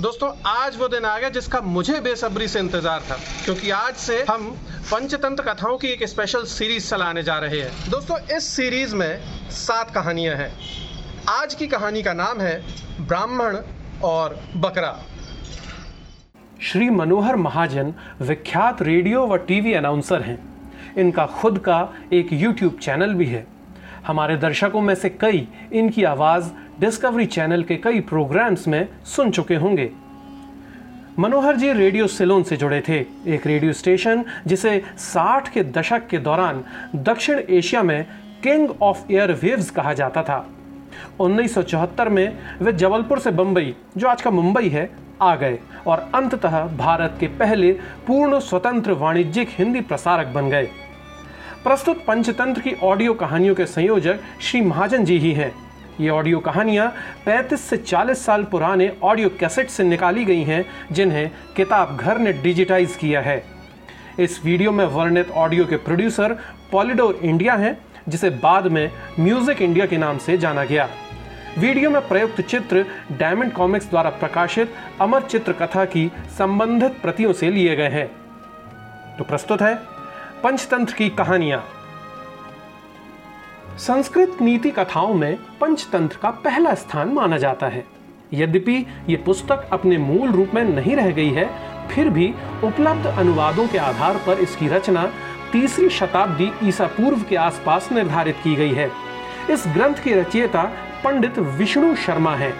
दोस्तों, आज वो दिन आ गया जिसका मुझे बेसब्री से इंतज़ार था, क्योंकि आज से हम पंचतंत्र कथाओं की एक स्पेशल सीरीज़ चलाने जा रहे हैं। दोस्तों, इस सीरीज़ में सात कहानियाँ हैं। आज की कहानी का नाम है ब्राह्मण और बकरा। श्री मनोहर महाजन विख्यात रेडियो व टीवी अनाउंसर हैं। इनका खुद का एक यूट्यूब चैनल भी है। हमारे दर्शकों में से कई इनकी आवाज़ डिस्कवरी चैनल के कई प्रोग्राम्स में सुन चुके होंगे। मनोहर जी रेडियो सिलोन से जुड़े थे। एक रेडियो स्टेशन जिसे 60 के दशक के दौरान दक्षिण एशिया में किंग ऑफ़ एयर वेव्स कहा जाता था। 1974 में वे जबलपुर से बंबई, जो आज का मुंबई है, आ गए और अंततः भारत के पहले पूर्ण स्वतंत्र वाणिज्यिक हिंदी प्रसारक बन गए। प्रस्तुत पंचतंत्र की ऑडियो कहानियों के संयोजक श्री महाजन जी ही हैं। ये ऑडियो कहानियाँ 35 से 40 साल पुराने ऑडियो कैसेट से निकाली गई हैं, जिन्हें किताब घर ने डिजिटाइज किया है। इस वीडियो में वर्णित ऑडियो के प्रोड्यूसर पॉलिडोर इंडिया हैं, जिसे बाद में म्यूज़िक इंडिया के नाम से जाना गया। वीडियो में प्रयुक्त चित्र डायमंड कॉमिक्स द्वारा प्रकाशित अमर चित्र कथा की संबंधित प्रतियों से लिए गए हैं। तो प्रस्तुत है पंचतंत्र की कहानियाँ। संस्कृत नीति कथाओं में पंचतंत्र का पहला स्थान माना जाता है। यद्यपि ये पुस्तक अपने मूल रूप में नहीं रह गई है, फिर भी उपलब्ध अनुवादों के आधार पर इसकी रचना तीसरी शताब्दी ईसा पूर्व के आसपास निर्धारित की गई है। इस ग्रंथ के रचयिता पंडित विष्णु शर्मा हैं।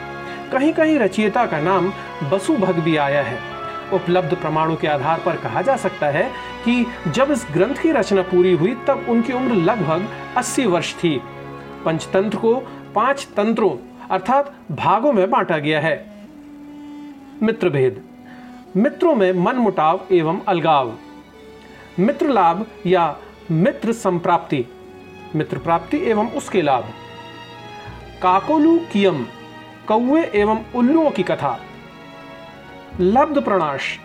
कहीं कहीं रचयिता का नाम बसु भग भी आया है। उपलब्ध प्रमाणों के आधार पर कहा जा सकता है कि जब इस ग्रंथ की रचना पूरी हुई, तब उनकी उम्र लगभग 80 वर्ष थी। पंचतंत्र को पाँच तंत्रों, अर्थात भागों में बांटा गया है। मित्र भेद मित्रों में मन मुटाव एवं अलगाव। मित्र लाभ या मित्र संप्राप्ति मित्र प्राप्ति एवं उसके लाभ। काकोलू कियम कौए एवं उल्लुओं की कथा। लब्ध प्रणाश,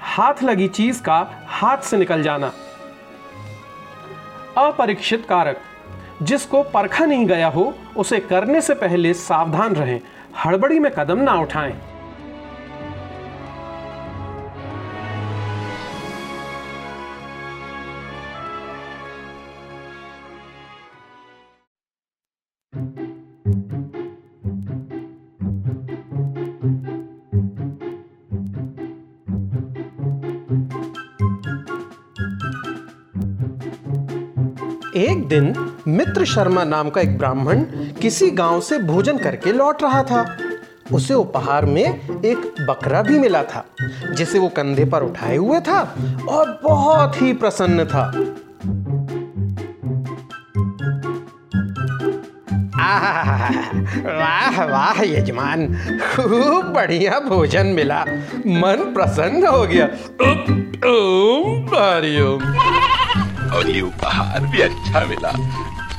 हाथ लगी चीज़ का हाथ से निकल जाना। अपरीक्षित कारक, जिसको परखा नहीं गया हो, उसे करने से पहले सावधान रहें, हड़बड़ी में कदम ना उठाएँ। एक दिन मित्र शर्मा नाम का एक ब्राह्मण किसी गाँव से भोजन करके लौट रहा था। उसे उपहार में एक बकरा भी मिला था, जिसे वो कंधे पर उठाए हुए था और बहुत ही प्रसन्न था। वाह वाह, यजमान, खूब बढ़िया भोजन मिला। मन प्रसन्न हो गया। ओम। और ये उपहार भी अच्छा मिला।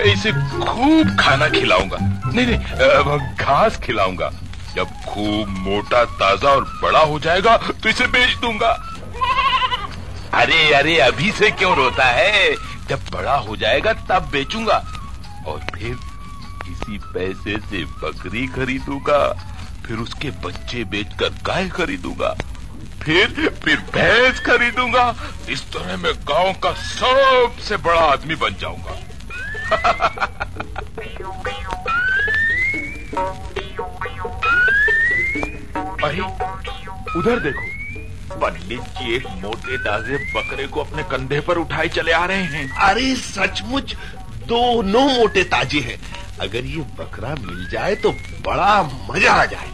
इसे खूब खाना खिलाऊँगा। नहीं नहीं घास खिलाऊँगा। जब खूब मोटा, ताज़ा और बड़ा हो जाएगा तो इसे बेच दूँगा। अरे अरे, अभी से क्यों रोता है? जब बड़ा हो जाएगा, तब बेचूँगा। और फिर किसी पैसे से बकरी खरीदूँगा। फिर उसके बच्चे बेचकर गाय खरीदूँगा। फिर फिर भैंस खरीदूँगा। इस तरह मैं गाँव का सबसे बड़ा आदमी बन जाऊँगा। अरे उधर देखो। पंडित जी एक मोटे ताजे बकरे को अपने कंधे पर उठाए चले आ रहे हैं। अरे सचमुच दोनों मोटे ताजे हैं। अगर ये बकरा मिल जाए तो बड़ा मज़ा आ जाए।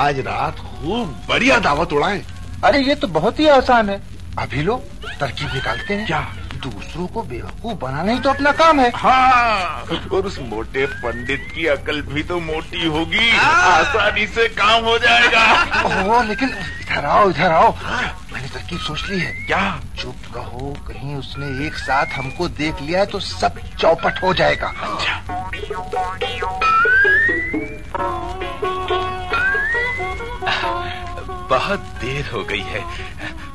आज रात खूब बढ़िया दावत उड़ाएँ। अरे ये तो बहुत ही आसान है। अभी लोग तरकीब निकालते हैं। क्या? दूसरों को बेवकूफ़ बनाना ही तो अपना काम है। हाँ। और उस मोटे पंडित की अकल भी तो मोटी होगी। आसानी से काम हो जाएगा। ओह लेकिन इधर आओ इधर आओ। मैंने तरकीब सोच ली है। क्या? चुप कहो कहीं उसने एक साथ हमको देख लिया तो सब चौपट हो जाएगा। बहुत देर हो गई है।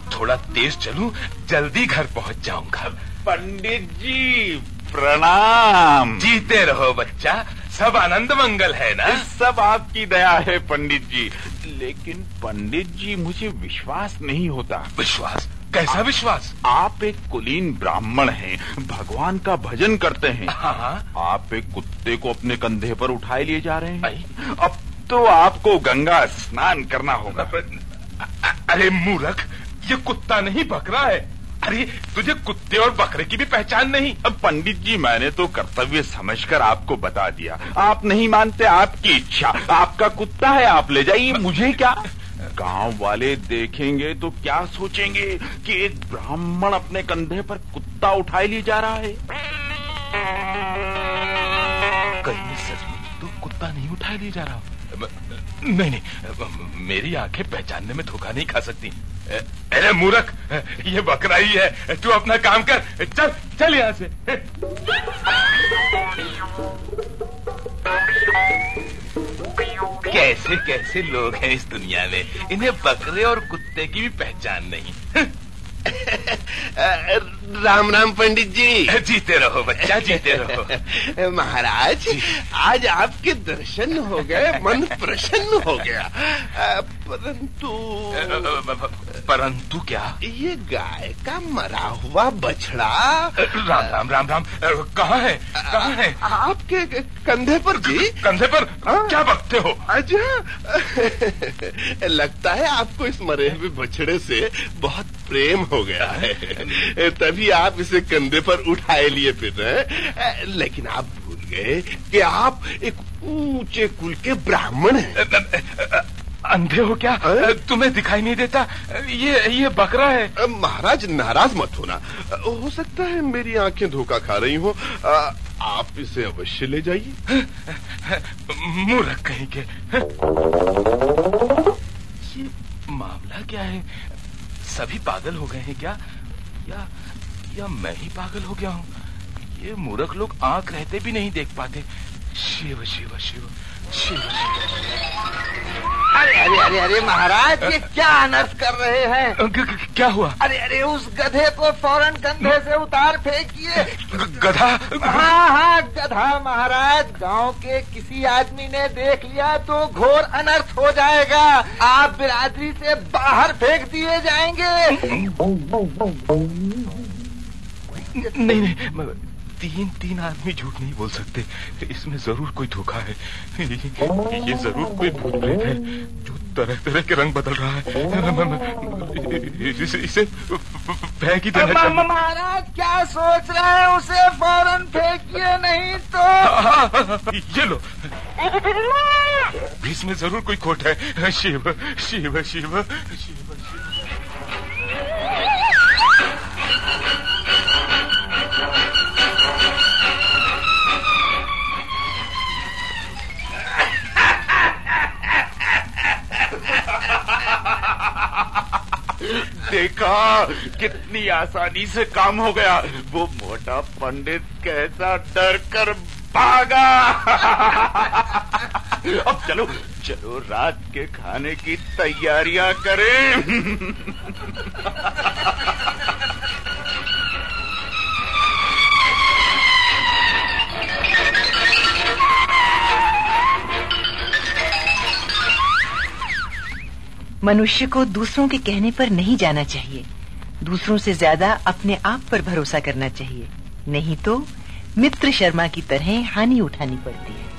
थोड़ा तेज चलूँ जल्दी घर पहुँच जाऊँगा। पंडित जी प्रणाम। जीते रहो बच्चा सब आनंद मंगल है ना? सब आपकी दया है पंडित जी। लेकिन पंडित जी मुझे विश्वास नहीं होता। विश्वास? कैसा आ, विश्वास? आप एक कुलीन ब्राह्मण हैं भगवान का भजन करते हैं। हाँ। आप एक कुत्ते को अपने कंधे पर उठाए लिए जा रहे हैं। अब तो आपको गंगा स्नान करना होगा। अरे मूर्ख ये कुत्ता नहीं बकरा है। अरे तुझे कुत्ते और बकरे की भी पहचान नहीं। अब पंडित जी मैंने तो कर्तव्य समझकर आपको बता दिया। आप नहीं मानते आपकी इच्छा। आपका कुत्ता है आप ले जाइए मुझे क्या? गाँव वाले देखेंगे तो क्या सोचेंगे कि एक ब्राह्मण अपने कंधे पर कुत्ता उठाए लिए जा रहा है। कहीं सच तो कुत्ता नहीं उठाए लिए जा रहा। नहीं नहीं। मेरी आँखें पहचानने में धोखा नहीं खा सकती। अरे मूर्ख, ये बकरा ही है। तू अपना काम कर। चल चल यहाँ से। कैसे कैसे लोग हैं इस दुनिया में? इन्हें बकरे और कुत्ते की भी पहचान नहीं। राम राम पंडित जी। जीते रहो बच्चा जीते रहो। महाराज आज आपके दर्शन हो गए मन प्रसन्न हो गया। परंतु परंतु क्या? ये गाय का मरा हुआ बछड़ा। राम राम राम राम। कहाँ है? कहाँ है? आपके कंधे पर जी। कंधे पर? आ? क्या बकते हो? अच्छा। लगता है आपको इस मरे हुए बछड़े से बहुत प्रेम हो गया है। तभी आप इसे कंधे पर उठाए लिए फिर रहे लेकिन आप भूल गए कि आप एक ऊँचे कुल के ब्राह्मण हैं। अंधे हो क्या? आ? तुम्हें दिखाई नहीं देता? ये ये बकरा है। महाराज नाराज़ मत होना। हो सकता है मेरी आँखें धोखा खा रही हो। आप इसे अवश्य ले जाइए। मुँह रख कहीं के। ये मामला क्या है? सभी पागल हो गए हैं क्या? या या मैं ही पागल हो गया हूँ? ये मूर्ख लोग आँख रहते भी नहीं देख पाते। शिव शिव शिव। अरे अरे अरे अरे महाराज ये क्या अनर्थ कर रहे हैं क्या हुआ अरे अरे उस गधे को फ़ौरन कंधे से उतार फेंकिए गधा हाँ हाँ गधा महाराज गाँव के किसी आदमी ने देख लिया तो घोर अनर्थ हो जाएगा आप बिरादरी से बाहर फेंक दिए जाएँगे नहीं नहीं तीन तीन आदमी झूठ नहीं बोल सकते। इसमें ज़रूर कोई धोखा है। ये ज़रूर कोई भूत प्रेत है जो तरह तरह के रंग बदल रहा है। इसे, इसे फेंक ही देना महाराज क्या सोच रहे हैं? उसे फ़ौरन फेंकिए नहीं तो ये लो। इसमें ज़रूर कोई खोट है। शिव शिव शिव शिव। देखा कितनी आसानी से काम हो गया। वो मोटा पंडित कैसा डर कर भागा। अब चलो चलो रात के खाने की तैयारियाँ करें। मनुष्य को दूसरों के कहने पर नहीं जाना चाहिए। दूसरों से ज़्यादा अपने आप पर भरोसा करना चाहिए। नहीं तो मित्र शर्मा की तरह हानि उठानी पड़ती है।